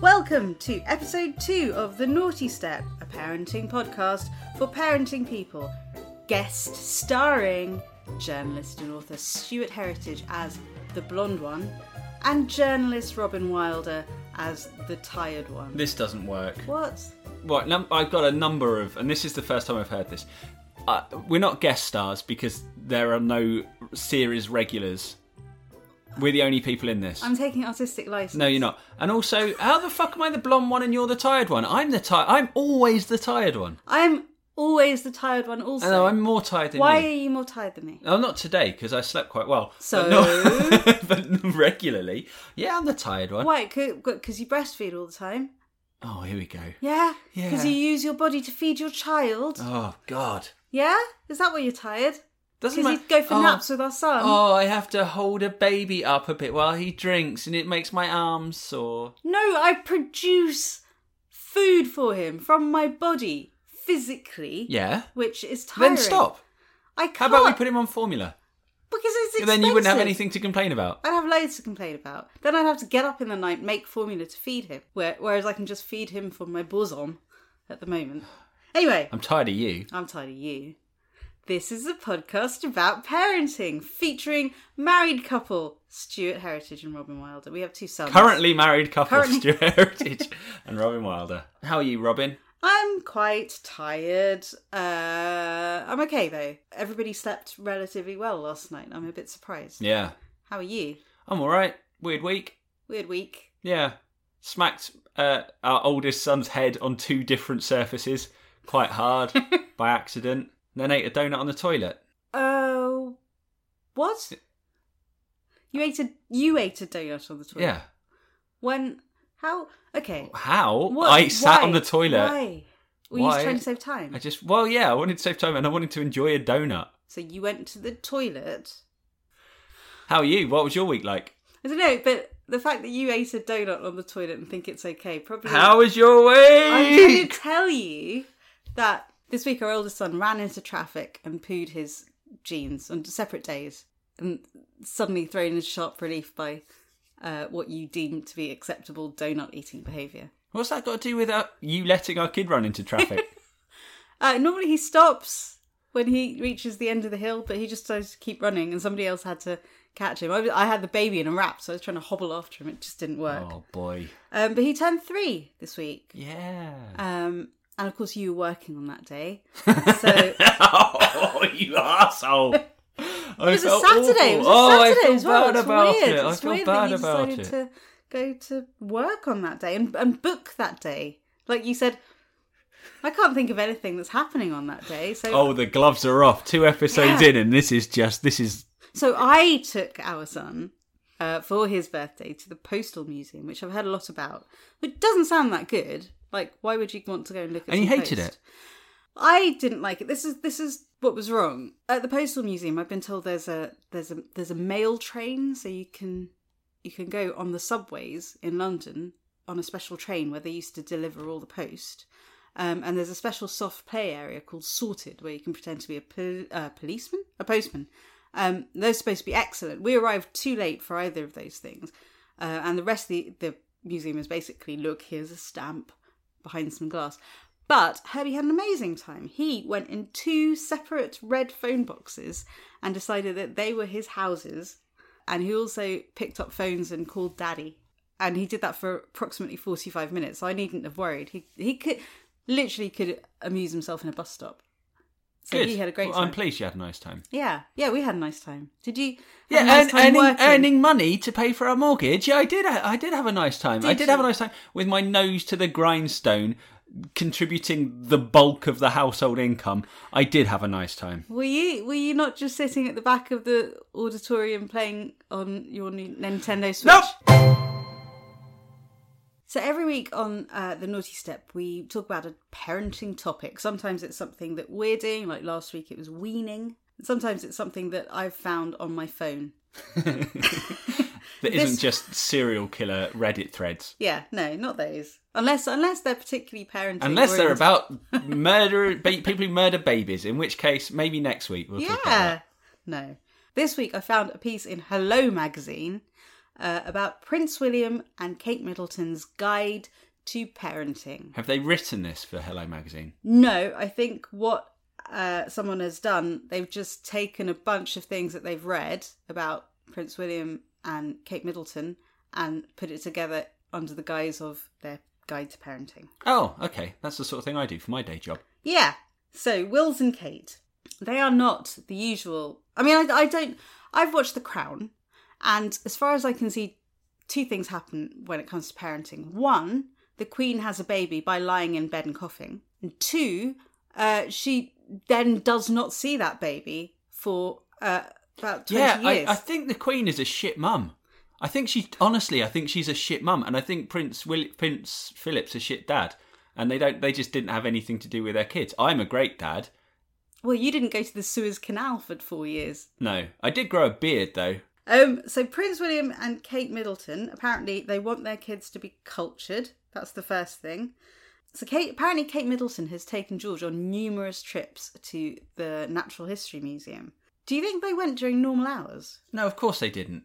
Welcome to episode two of The Naughty Step, a parenting podcast for parenting people. Guest starring journalist and author Stuart Heritage as the blonde one, and journalist Robyn Wilder as the tired one. This doesn't work. What? Right, num- I've got a number of, and this is the first time I've heard this. Uh, we're not guest stars because there are no series regulars. We're the only people in this. I'm taking artistic license. No, you're not. And also, how the fuck am I the blonde one and you're the tired one? I'm the tired. I'm always the tired one. I'm always the tired one. Also, I know I'm more tired than why you. are you more tired than me? Oh, not today because I slept quite well. So? but, not- but regularly, yeah, I'm the tired one. Why? Because you breastfeed all the time. Oh, here we go. Yeah. yeah. Because you use your body to feed your child. Oh God, Yeah. Is that why you're tired? Doesn't Because my- you go for oh, naps with our son. Oh, I have to hold a baby up a bit while he drinks, and it makes my arms sore. No, I produce food for him from my body physically. Yeah. Which is tiring. Then stop. I can't. How about we put him on formula? Because it's expensive. Then you wouldn't have anything to complain about. I'd have loads to complain about. Then I'd have to get up in the night, make formula to feed him. Whereas I can just feed him from my bosom at the moment. Anyway, I'm tired of you. I'm tired of you. This is a podcast about parenting, featuring married couple Stuart Heritage and Robyn Wilder. We have two sons. Currently married couple Currently- Stuart Heritage and Robyn Wilder. How are you, Robyn? I'm quite tired. Uh, I'm okay though. Everybody slept relatively well last night. I'm a bit surprised. Yeah. How are you? I'm all right. Weird week. Weird week. Yeah. Smacked uh, our oldest son's head on two different surfaces quite hard by accident. Then ate a donut on the toilet. Oh, what? You ate a you ate a donut on the toilet. Yeah. When? How? Okay. How? What? I sat Why? on the toilet. Why? Were you Why? just trying to save time? I just well, yeah, I wanted to save time and I wanted to enjoy a donut. So you went to the toilet. How are you? What was your week like? I don't know, but the fact that you ate a donut on the toilet and think it's okay probably. How was your week? I'm trying to tell you that this week our oldest son ran into traffic and pooed his jeans on separate days, and suddenly thrown into sharp relief by uh, what you deem to be acceptable donut eating behaviour. What's that got to do with uh, you letting our kid run into traffic? Uh, normally he stops when he reaches the end of the hill, but he just decides to keep running, and somebody else had to catch him. I, I had the baby in a wrap, so I was trying to hobble after him. It just didn't work. oh boy. Um, but he turned three this week. Yeah. Um, and of course, you were working on that day. So oh, you asshole. it was a Saturday. It was a oh, I Saturday feel as well. bad It's about weird. it. I It's feel weird bad that you about decided it. to go to work on that day and, and book that day. Like you said, I can't think of anything that's happening on that day. So Oh, the gloves are off. Two episodes Yeah. in, and this is just this is So I took our son uh, for his birthday to the Postal Museum, which I've heard a lot about. It doesn't sound that good. Like, why would you want to go and look at? And you hated post? it? I didn't like it. This is this is what was wrong at the postal museum. I've been told there's a there's a there's a mail train, so you can you can go on the subways in London on a special train where they used to deliver all the post. Um, and there's a special soft play area called Sorted where you can pretend to be a pol- uh, policeman, a postman. Um, those are supposed to be excellent. We arrived too late for either of those things, uh, and the rest of the, the museum is basically look here's a stamp behind some glass. But Herbie had an amazing time. He went in two separate red phone boxes and decided that they were his houses. And he also picked up phones and called Daddy. And he did that for approximately 45 minutes. So I needn't have worried. He he could literally could amuse himself in a bus stop. So Good. he had a great Well, time. I'm pleased you had a nice time. Yeah, yeah, we had a nice time. Did you? have Yeah, nice earn- earning, working? earning money to pay for our mortgage. Yeah, I did. I did have a nice time. I Did did have a nice time with my nose to the grindstone, contributing the bulk of the household income. I did have a nice time. Were you were you not just sitting at the back of the auditorium playing on your Nintendo Switch? Nope. So every week on uh, the Naughty Step, we talk about a parenting topic. Sometimes it's something that we're doing, like last week it was weaning. Sometimes it's something that I've found on my phone. That This- isn't just serial killer Reddit threads. Yeah, no, not those. Unless unless they're particularly parenting. Unless they're oriented. about murder, ba- people who murder babies. In which case, maybe next week we'll talk about Yeah. No. This week I found a piece in Hello magazine uh, about Prince William and Kate Middleton's guide to parenting. Have they written this for Hello Magazine? No, I think what uh, someone has done, they've just taken a bunch of things that they've read about Prince William and Kate Middleton and put it together under the guise of their guide to parenting. Oh, okay. That's the sort of thing I do for my day job. Yeah. So Wills and Kate, they are not the usual. I mean, I, I don't. I've watched The Crown, and as far as I can see, two things happen when it comes to parenting. One, the Queen has a baby by lying in bed and coughing, and two, uh, she then does not see that baby for uh, about twenty Yeah, years. I, I think the Queen is a shit mum. I think she honestly, I think she's a shit mum, and I think Prince Will, Prince Philip's a shit dad, and they don't, they just didn't have anything to do with their kids. I'm a great dad. well, you didn't go to the Suez Canal for four years. No, I did grow a beard though. Um, so Prince William and Kate Middleton apparently they want their kids to be cultured. That's the first thing. So Kate apparently Kate Middleton has taken George on numerous trips to the Natural History Museum. Do you think they went during normal hours? No, of course they didn't.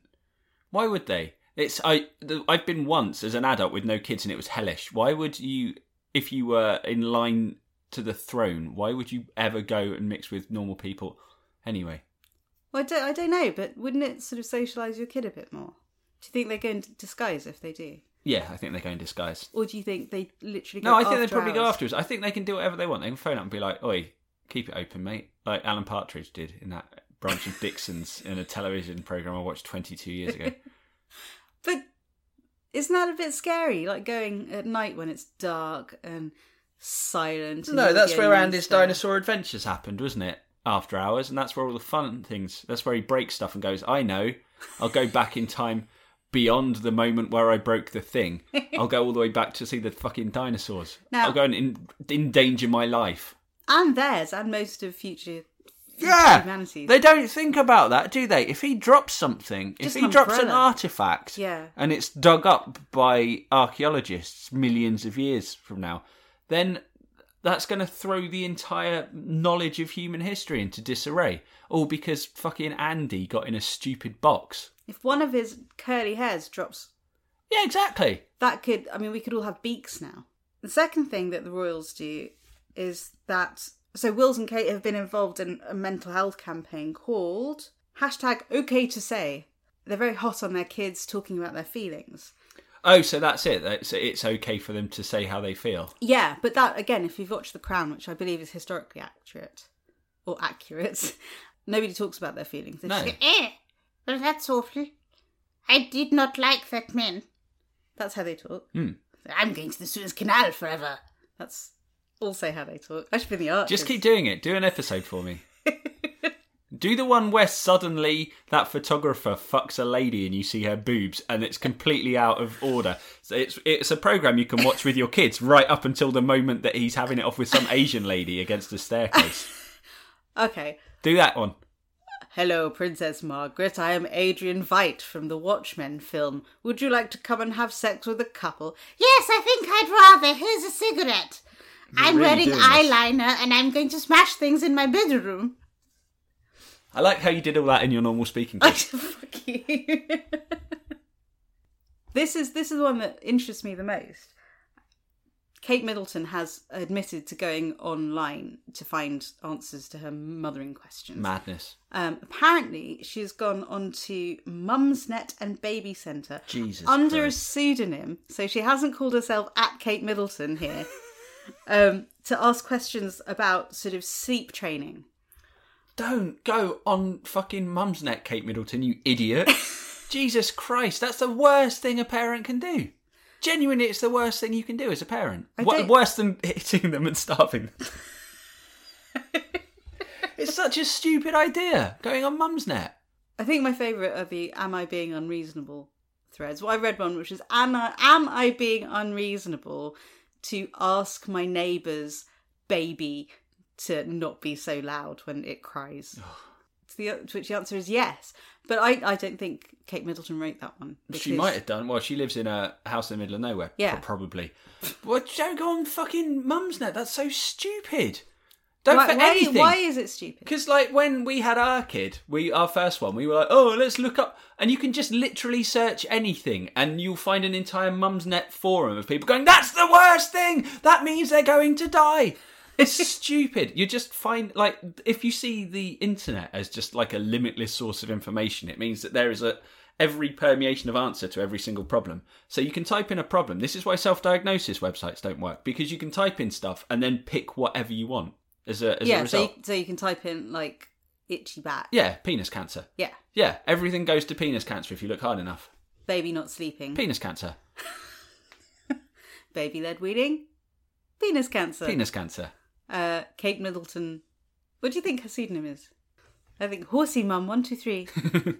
Why would they? It's I. The, I've been once as an adult with no kids, and it was hellish. Why would you, if you were in line to the throne, why would you ever go and mix with normal people? Anyway, Well, I don't, I don't know, but wouldn't it sort of socialise your kid a bit more? Do you think they go in disguise if they do, yeah, I think they go in disguise. or do you think they literally? Go No, I think they probably go hours? afterwards. I think they can do whatever they want. They can phone up and be like, "Oi, keep it open, mate," like Alan Partridge did in that branch of Dixon's in a television program I watched 22 years ago. But isn't that a bit scary? Like going at night when it's dark and silent. and no, that's where Andy's there. dinosaur adventures happened, wasn't it? After hours, and that's where all the fun things. That's where he breaks stuff and goes, "I know, I'll go back in time." Beyond the moment where I broke the thing, I'll go all the way back to see the fucking dinosaurs. Now- I'll go and in, endanger my life. and theirs, and most of future. Yeah, humanities. they don't think about that, do they? If he drops something, Just if he an drops an umbrella. artifact, Yeah. and it's dug up by archaeologists millions of years from now, then that's going to throw the entire knowledge of human history into disarray. All because fucking Andy got in a stupid box. If one of his curly hairs drops, Yeah, exactly. that could. I mean, we could all have beaks now. The second thing that the royals do is that. So Wills and Kate have been involved in a mental health campaign called hashtag OK to Say. They're very hot on their kids talking about their feelings. Oh, so that's it. It's, it's okay for them to say how they feel. Yeah, but that again, if you've watched The Crown, which I believe is historically accurate or accurate, nobody talks about their feelings. They No. just go, Eh, well, that's awful. I did not like that man. That's how they talk. I'm going to the Suez Canal forever. That's also how they talk. I should be the archers. Just keep doing it. Do an episode for me. Do the one where suddenly that photographer fucks a lady and you see her boobs and it's completely out of order. So it's it's a program you can watch with your kids right up until the moment that he's having it off with some Asian lady against a staircase. Okay. Do that one. Hello, Princess Margaret. I am Adrian Veidt from the Watchmen film. Would you like to come and have sex with a couple? Yes, I think I'd rather. Here's a cigarette. I'm really wearing doing this. eyeliner and I'm going to smash things in my bedroom. I like how you did all that in your normal speaking. Voice. fuck you. this is this is the one that interests me the most. Kate Middleton has admitted to going online to find answers to her mothering questions. Madness. Um, apparently, she's gone onto Mumsnet and Baby Centre Jesus under Christ. a pseudonym, so she hasn't called herself at Kate Middleton here, um, to ask questions about sort of sleep training. Don't go on fucking Mumsnet, Kate Middleton, you idiot. Jesus Christ, that's the worst thing a parent can do. Genuinely, it's the worst thing you can do as a parent. What, worse than hitting them and starving them. it's such a stupid idea, going on Mumsnet. I think my favourite are the "Am I being unreasonable?" threads. Well, I read one which is "Am I, am I being unreasonable to ask my neighbour's baby to not be so loud when it cries?" to, the, to which the answer is yes. But I, I don't think Kate Middleton wrote that one. She because- might have done. Well, she lives in a house in the middle of nowhere. Yeah. pro- Probably. Well, don't go on fucking Mumsnet. That's so stupid. Don't Why, for why, anything. why is it stupid? Because like when we had our kid, we our first one, we were like, oh, let's look up, and you can just literally search anything, and you'll find an entire Mumsnet forum of people going, "That's the worst thing. That means they're going to die." It's stupid. You just find like if you see the internet as just like a limitless source of information, it means that there is a every permeation of answer to every single problem. So you can type in a problem. This is why self-diagnosis websites don't work because you can type in stuff and then pick whatever you want as a as a Yeah, so you, so you can type in like itchy back. Yeah, penis cancer. Yeah, Yeah, everything goes to penis cancer if you look hard enough. baby not sleeping, Penis cancer. baby led weaning, penis cancer. Penis cancer. Uh, Kate Middleton. What do you think her pseudonym is? I think Horsey Mum One Two Three.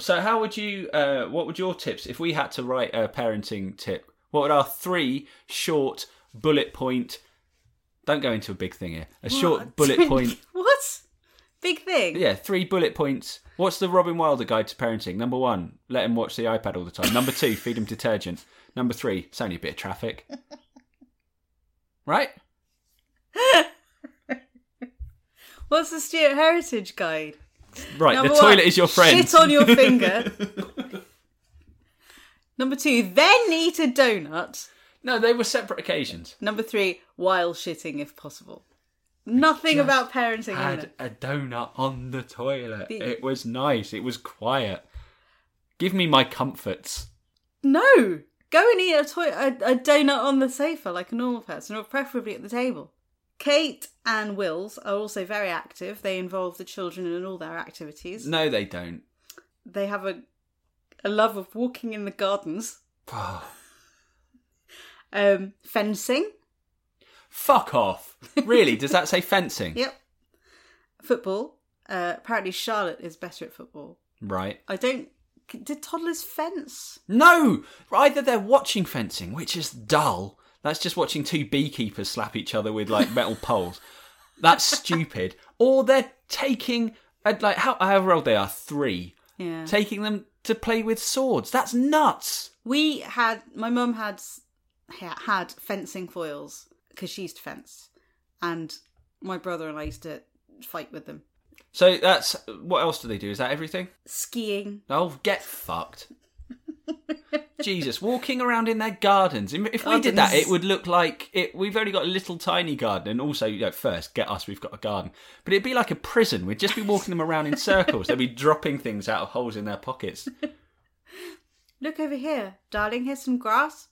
So, how would you? Uh, what would your tips if we had to write a parenting tip? What would our three short bullet point? Don't go into a big thing here. A short bullet point. what? Big thing. Yeah, three bullet points. What's the Robyn Wilder guide to parenting? Number one, let him watch the iPad all the time. Number two, feed him detergent. Number three, it's only a bit of traffic. Right? What's the Stuart Heritage Guide? Right, Number the one, toilet is your friend. Shit on your finger. Number two, then eat a donut. No, they were separate occasions. Number three, while shitting if possible. Nothing just about parenting in had a donut on the toilet. The- It was nice. It was quiet. Give me my comforts. No! Go and eat a, toy- a, a donut on the sofa like a normal person, or preferably at the table. Kate and Wills are also very active. They involve the children in all their activities. No, they don't. They have a, a love of walking in the gardens, um, fencing, Fuck off. Really? Does that say fencing? yep, football. Uh, apparently, Charlotte is better at football. Right. I don't. Did toddlers fence? No! Either they're watching fencing, which is dull. That's just watching two beekeepers slap each other with like metal poles. That's stupid. Or they're taking, uh, like, how, however old they are, three, Yeah. taking them to play with swords. That's nuts. We had my mum had had fencing foils because she used to fence, and my brother and I used to fight with them. So that's what else do they do? Is that everything? Skiing. Oh, get fucked. Jesus, walking around in their gardens. If we oh, did that, it would look like it. We've only got a little tiny garden, and also, you know, first get us. We've got a garden, but it'd be like a prison. We'd just be walking them around in circles. They'd be dropping things out of holes in their pockets. Look over here, darling. Here's some grass,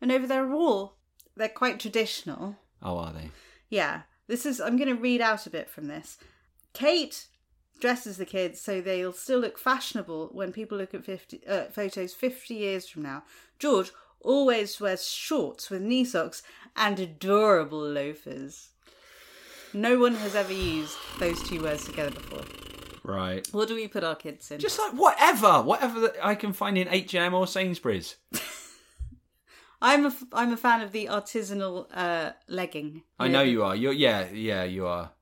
and over there a wall. They're quite traditional. Oh, are they? Yeah, this is. I'm going to read out a bit from this. Kate dresses the kids so they'll still look fashionable when people look at 50, uh, photos 50 years from now. George always wears shorts with knee socks and adorable loafers. No one has ever used those two words together before. Right. What do we put our kids in? Just like whatever, whatever that I can find in H and M or Sainsbury's. I'm a, I'm a fan of the artisanal uh, legging. I know you are. You're yeah, yeah, you are.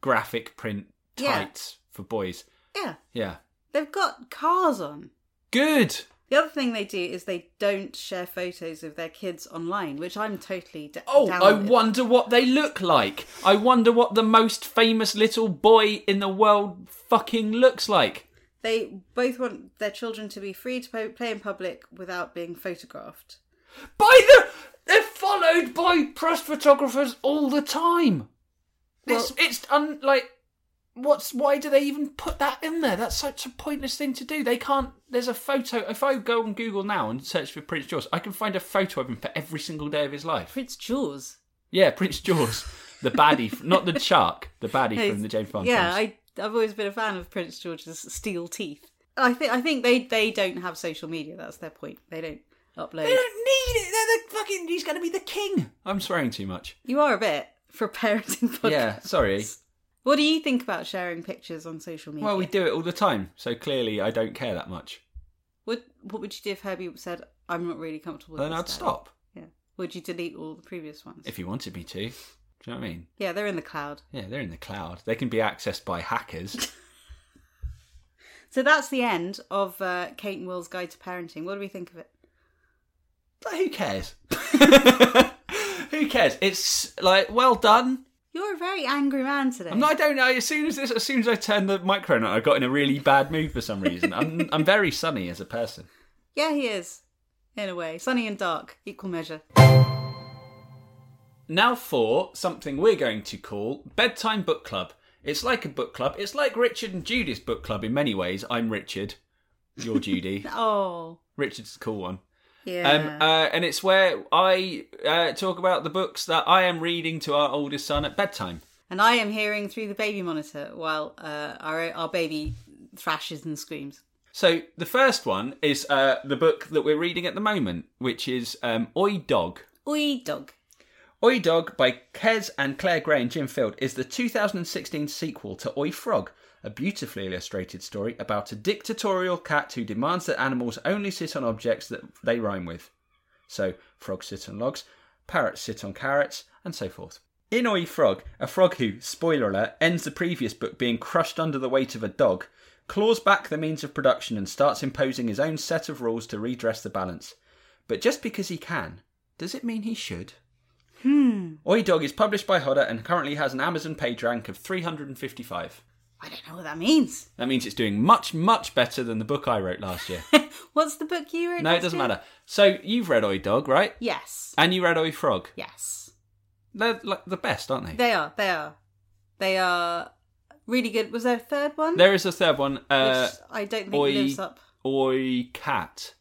Graphic print Yeah. tights for boys. Yeah, Yeah. they've got cars on. Good. The other thing they do is they don't share photos of their kids online, which I'm totally d- Oh, I with. wonder what they look like. I wonder what the most famous little boy in the world fucking looks like. They both want their children to be free to play in public without being photographed. By the they're followed by press photographers all the time. it's Well- it's un, like what's why do they even put that in there? That's such a pointless thing to do. They can't. There's a photo. If I go on Google now and search for Prince George, I can find a photo of him for every single day of his life. Prince Jaws. Yeah, Prince George, the baddie, not the shark, the baddie from the James Bond Yeah, films. I, I've always been a fan of Prince George's steel teeth. I think I think they, they don't have social media. That's their point. They don't upload. They don't need it. They're the fucking. He's going to be the king. I'm swearing too much. You are a bit for a parenting podcast. Yeah, sorry. What do you think about sharing pictures on social media? Well, we do it all the time, so clearly I don't care that much. What What would you do if Herbie said, "I'm not really comfortable"? with Then I'd Dad?" stop Yeah. Would you delete all the previous ones? if you wanted me to. Do you know what I mean? Yeah, they're in the cloud. Yeah, they're in the cloud. They can be accessed by hackers. So that's the end of uh, Kate and Will's Guide to Parenting. What do we think of it? but who cares? who cares? It's like well done. You're a very angry man today. I'm not, I don't know. As soon as this, as soon as I turned the microphone on, I got in a really bad mood for some reason. I'm I'm very sunny as a person. Yeah, he is. In a way, sunny and dark, equal measure. Now for something we're going to call bedtime book club. It's like a book club. It's like Richard and Judy's book club in many ways. I'm Richard. You're Judy. Oh, Richard's the cool one. Yeah. Um, uh, and it's where I uh, talk about the books that I am reading to our oldest son at bedtime. and I am hearing through the baby monitor while uh, our our baby thrashes and screams. So the first one is uh, the book that we're reading at the moment, which is um, Oi Dog. Oi, dog. Oi Dog by Kes and Claire Gray and Jim Field is the 2016 sequel to Oi Frog, a beautifully illustrated story about a dictatorial cat who demands that animals only sit on objects that they rhyme with. So, frogs sit on logs, parrots sit on carrots, and so forth. In Oi Frog, a frog who, spoiler alert, ends the previous book being crushed under the weight of a dog, claws back the means of production and starts imposing his own set of rules to redress the balance. But just because he can, does it mean he should? Hmm. Oi Dog is published by Hodder and currently has an Amazon page rank of 355. I don't know what that means. That means it's doing much, much better than the book I wrote last year. What's the book you wrote? no, it doesn't year? matter. So you've read Oi Dog, right? Yes. And you read Oi Frog. Yes. They're like the best, aren't they? They are. They are. They are really good. Was there a third one? There is a third one. Uh, Which I don't think Oi, lives up. Oi Cat.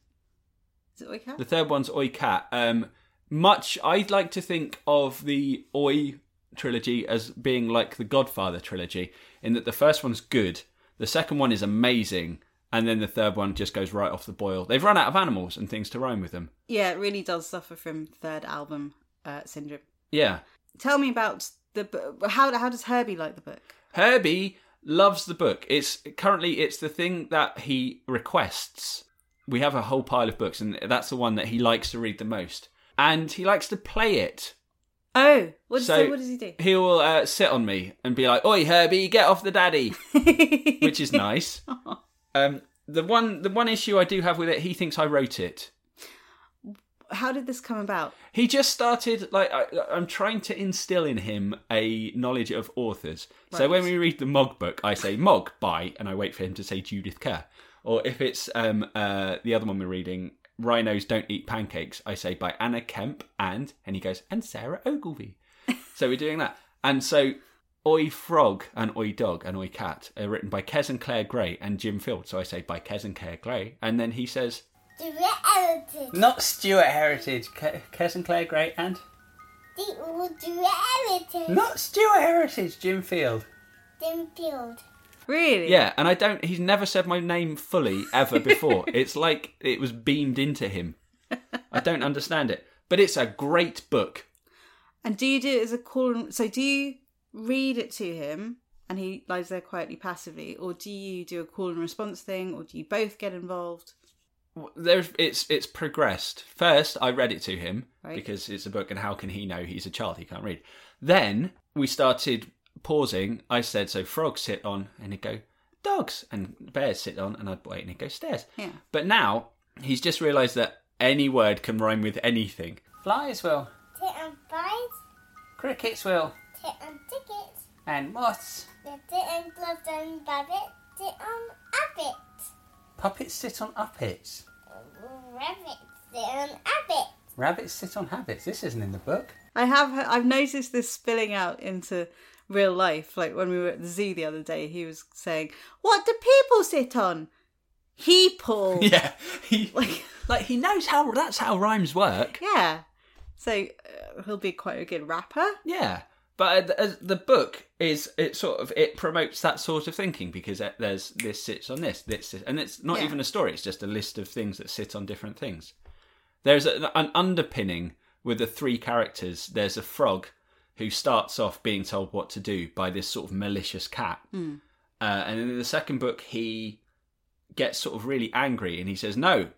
Is it Oi Cat? The third one's Oi Cat. Um, much, I'd like to think of the Oi trilogy as being like the Godfather trilogy, in that the first one's good, the second one is amazing, and then the third one just goes right off the boil. They've run out of animals and things to rhyme with them. Yeah, it really does suffer from third album uh, syndrome. Yeah. Tell me about the. How how does Herbie like the book? Herbie loves the book. It's currently it's the thing that he requests. We have a whole pile of books, and that's the one that he likes to read the most. And he likes to play it. Oh, what does, So what does he do? He will uh, sit on me and be like, "Oi, Herbie, get off the daddy," which is nice. Um, the one the one issue I do have with it, he thinks I wrote it. How did this come about? He just started like I, I'm trying to instill in him a knowledge of authors. So when we read the Mog book, I say Mog by, and I wait for him to say Judith Kerr. Or if it's um, uh, the other one we're reading, Rhinos Don't Eat Pancakes, I say by Anna Kemp and, and he goes, and Sarah Ogilvie. so we're doing that. And so Oi Frog and Oi Dog and Oi Cat are written by Kes and Claire Gray and Jim Field. So I say by Kes and Claire Gray. And then he says, The reality. not Stuart Heritage, Ke- Kes and Claire Gray and The reality. not Stuart Heritage, Jim Field. Then build. Really? Yeah, and I don't. He's never said my name fully ever before. it's like it was beamed into him. I don't understand it, but it's a great book. And do you do it as a call? and- So do you read it to him, and he lies there quietly passively, or do you do a call and response thing, or do you both get involved? There's it's it's progressed. First, I read it to him Right. because it's a book, and how can he know he's a child? He can't read. Then we started pausing. I said, "So frogs sit on," and he'd go, "Dogs," and bears sit on, and I'd wait, and he'd go, "Stairs." Yeah. But now he's just realised that any word can rhyme with anything. Flies will, Tit and flies, crickets will, tit and tickets, and moths. the tit and gloves and rabbit, tit on rabbit, Puppets sit on uppets. rabbit, tit on rabbit. Rabbits sit on habits. This isn't in the book. I have I've noticed this spilling out into real life. Like when we were at the zoo the other day, he was saying, "What do people sit on?" People. Yeah, he Like like he knows how that's how rhymes work. yeah. So uh, he'll be quite a good rapper. Yeah, but uh, the, the book is it sort of it promotes that sort of thinking because it- there's this sits on this, this, sits- and it's not Yeah. even a story. It's just a list of things that sit on different things. There's a, an underpinning with the three characters. There's a frog who starts off being told what to do by this sort of malicious cat, uh, and then in the second book he gets sort of really angry and he says, "No,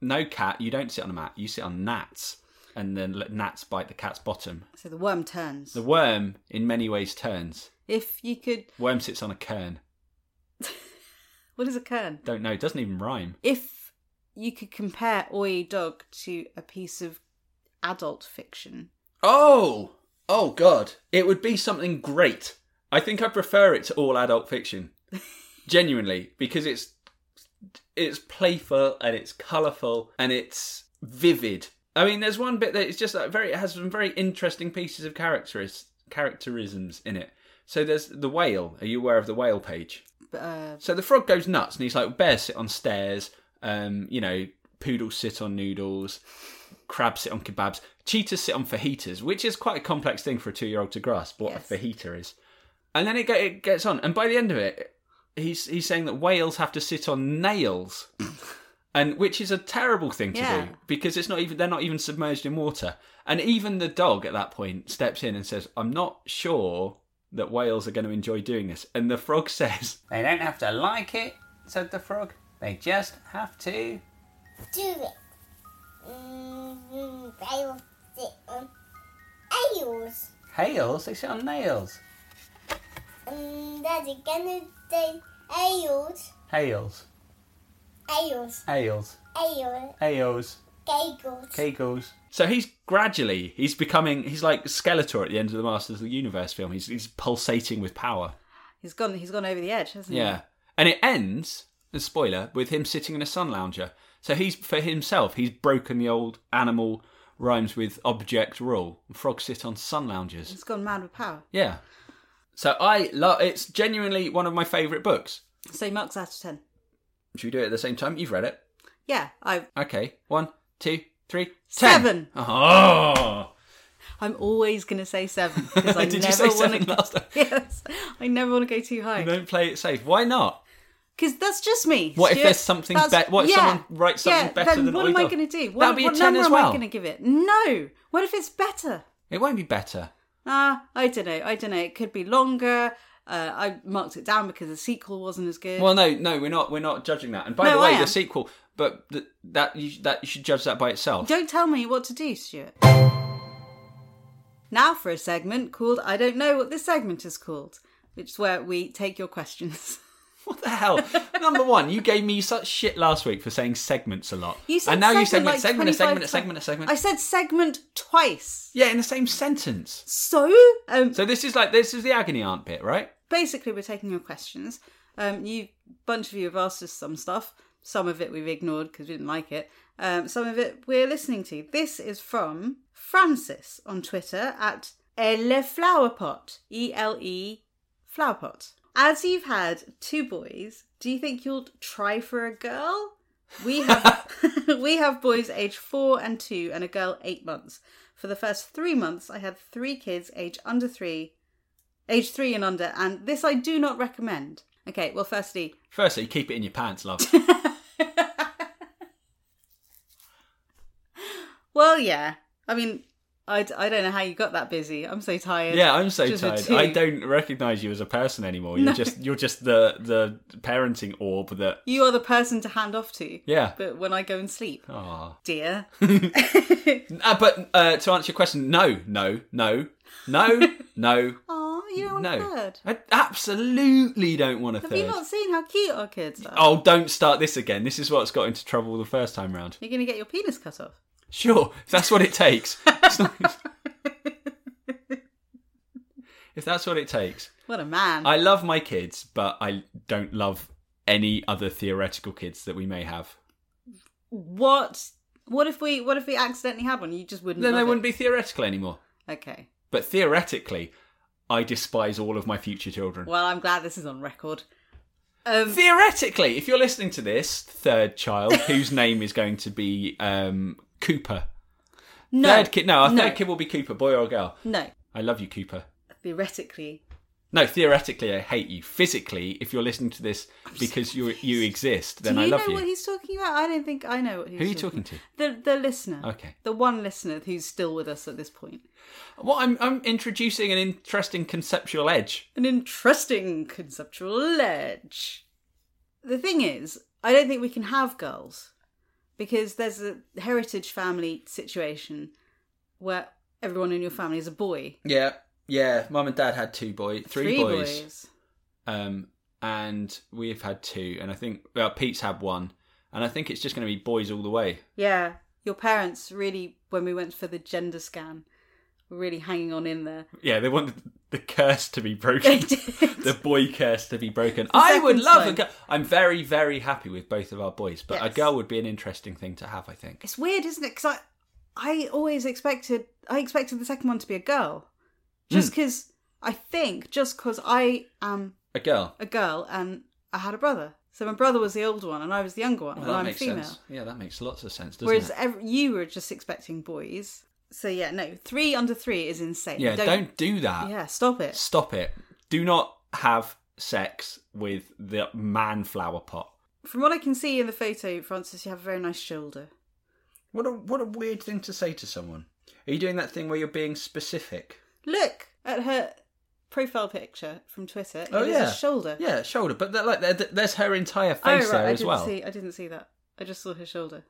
no cat, you don't sit on a mat. You sit on gnats." And then let gnats bite the cat's bottom. So the worm turns. The worm, in many ways, turns. If you could, Worm sits on a kern. what is a kern? Don't know. It doesn't even rhyme. If you could compare Oi Dog to a piece of adult fiction, Oh! Oh, God. It would be something great. I think I prefer it to all adult fiction. Genuinely. Because it's it's playful and it's colourful and it's vivid. I mean, there's one bit that it's just like very it has some very interesting pieces of characteris, characterisms in it. So there's the whale. Are you aware of the whale page? uh, So the frog goes nuts, and he's like, bears sit on stairs, um, you know, poodles sit on noodles, crabs sit on kebabs, cheetahs sit on fajitas, which is quite a complex thing for a two-year-old to grasp what Yes. a fajita is. And then it, get, it gets on, and by the end of it, he's he's saying that whales have to sit on nails, and which is a terrible thing to Yeah. do because it's not even they're not even submerged in water, and even the dog at that point steps in and says, "I'm not sure." That whales are going to enjoy doing this, and the frog says, They don't have to like it, said the frog. They just have to. Do it. Mm, they will sit on ales. Hails, they sit on nails. Um, and that's gonna say ales, Hails, ales, ales, ales, ales, giggles. kegels. So he's gradually he's becoming he's like Skeletor at the end of the Masters of the Universe film. He's he's pulsating with power. he's gone. He's gone over the edge, hasn't he? Yeah, and it ends. A spoiler with him sitting in a sun lounger. So he's for himself. He's broken the old animal rhymes with object rule. Frogs sit on sun loungers. He's gone mad with power. Yeah. So I love. It's genuinely one of my favourite books. So marks out of ten. Should we do it at the same time? You've read it. Yeah, I. Okay. One, two, three, ten. Seven. Oh. I'm always going to say seven because I Did you never wanna... last time? Yes, I never want to go too high Don't play it safe. Why not? Because that's just me. What if there's something better? what if someone writes something yeah, better then than what am I Dog? going to do? What, That'll be a what 10 number as am. I going to give it? No. What if it's better? It won't be better. Ah, I don't know. I don't know. It could be longer. Uh, I marked it down because the sequel wasn't as good. Well, no, no, we're not. We're not judging that. And by No, the way, the sequel, but th- that you, that you should judge that by itself. Don't tell me what to do, Stuart. Now for a segment called I Don't Know What This Segment is called, which is where we take your questions. What the hell? Number one, you gave me such shit last week for saying segments a lot, You said and now you segment segment, like segment, a segment, a segment, a segment. I said segment twice. Yeah, in the same sentence. So, um, So this is like this is the agony aunt bit, right? basically, we're taking your questions. Um, you bunch of you have asked us some stuff. Some of it we've ignored because we didn't like it. Um, some of it we're listening to. This is from Francis on Twitter at Elle Flowerpot. E L E Flowerpot. As you've had two boys, do you think you'll try for a girl? We have we have boys aged four and two, and a girl eight months. For the first three months, I had three kids aged under three, age three and under, and this I do not recommend. Okay, well, firstly, Firstly, keep it in your pants, love. well, yeah, I mean, I, d- I don't know how you got that busy. I'm so tired. Yeah, I'm so Just tired. I don't recognise you as a person anymore. You're No. just you're just the the parenting orb that. You are the person to hand off to. Yeah. But when I go and sleep, Aw. dear. Uh, but uh, to answer your question, no, no, no, no, no, Oh, you don't want a no. third. I absolutely don't want a Have third. you not seen how cute our kids are? Oh, don't start this again. This is what's got into trouble the first time round. You're going to get your penis cut off. Sure, that's what it takes. If that's what it takes. What a man. I love my kids, but I don't love any other theoretical kids that we may have. What? What if we? What if we accidentally had one? You just wouldn't. Then they it. wouldn't be theoretical anymore. Okay. But theoretically, I despise all of my future children. Well, I'm glad this is on record. Um, Theoretically, if you're listening to this third child, whose name is going to be um, Cooper. No. Third kid, no, our no. third kid will be Cooper, boy or girl. No. I love you, Cooper. Theoretically, No, theoretically, I hate you. Physically, if you're listening to this because you you exist, then do I you love know you. what he's talking about? I don't think I know what he's Who are you talking to? The the listener. Okay. The one listener who's still with us at this point. Well, I'm I'm introducing an interesting conceptual edge. An interesting conceptual edge. The thing is, I don't think we can have girls because there's a heritage family situation where everyone in your family is a boy. Yeah, yeah. Mum and Dad had two boys, three, Three boys, um, and we've had two, and I think well, Pete's had one, and I think it's just going to be boys all the way. Yeah, your parents really, when we went for the gender scan, really hanging on in there. Yeah, they wanted the curse to be broken, the boy curse to be broken. I would love a girl. I'm very, very happy with both of our boys, but a girl would be an interesting thing to have. I think. It's weird, isn't it? Because I, I always expected, I expected the second one to be a girl, Hmm. just because I think, just because I am A girl. a girl and I had a brother, so my brother was the older one and I was the younger one, Well, and that I'm makes female. sense. Yeah, that makes lots of sense, doesn't Whereas you were just expecting boys. So yeah, no, three under three is insane. Yeah, don't, do that. Yeah, stop it. Stop it. Do not have sex with the man flower pot. From what I can see in the photo, Francis, you have a very nice shoulder. What a what a weird thing to say to someone. Are you doing that thing where you're being specific? Look at her profile picture from Twitter. Oh It is yeah, a shoulder. Yeah, shoulder. But like, there's her entire Oh, face right, there I as didn't well. see. I didn't see that. I just saw her shoulder.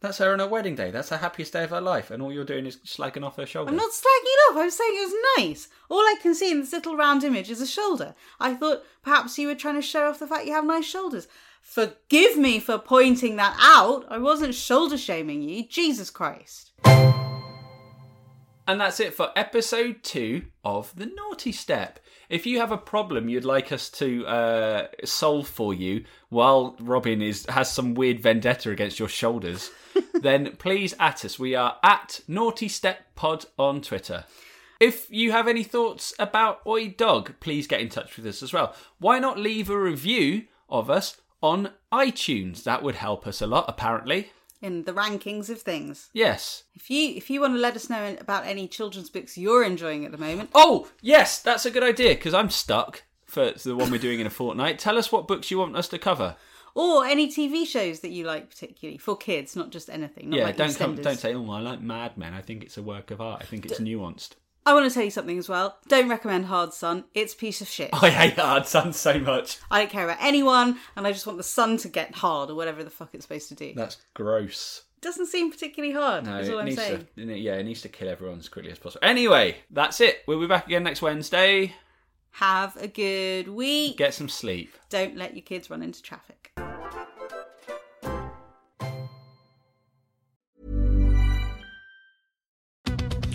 That's her on her wedding day. That's the happiest day of her life, and all you're doing is slagging off her shoulder. I'm not slagging it off. I was saying it was nice. All I can see in this little round image is a shoulder. I thought perhaps you were trying to show off the fact you have nice shoulders. Forgive me for pointing that out. I wasn't shoulder shaming you. Jesus Christ. And that's it for episode two of The Naughty Step. If you have a problem you'd like us to uh, solve for you while Robyn is has some weird vendetta against your shoulders, then please at us. We are at Naughty Step Pod on Twitter. If you have any thoughts about Oi Dog, please get in touch with us as well. Why not leave a review of us on iTunes? That would help us a lot, apparently. In the rankings of things. Yes. If you if you want to let us know about any children's books you're enjoying at the moment, Oh, yes, that's a good idea because I'm stuck for the one we're doing in a fortnight. Tell us what books you want us to cover. or any TV shows that you like particularly for kids, not just anything. Not yeah, like don't come, don't say, "Oh, I like Mad Men." I think it's a work of art. I think it's nuanced. I want to tell you something as well. Don't recommend Hard Sun. It's a piece of shit. I hate Hard Sun so much. I don't care about anyone, and I just want the sun to get hard or whatever the fuck it's supposed to do. That's gross. doesn't seem particularly hard. No, is all it I'm needs saying. to. Yeah, it needs to kill everyone as quickly as possible. Anyway, that's it. We'll be back again next Wednesday. Have a good week. Get some sleep. Don't let your kids run into traffic.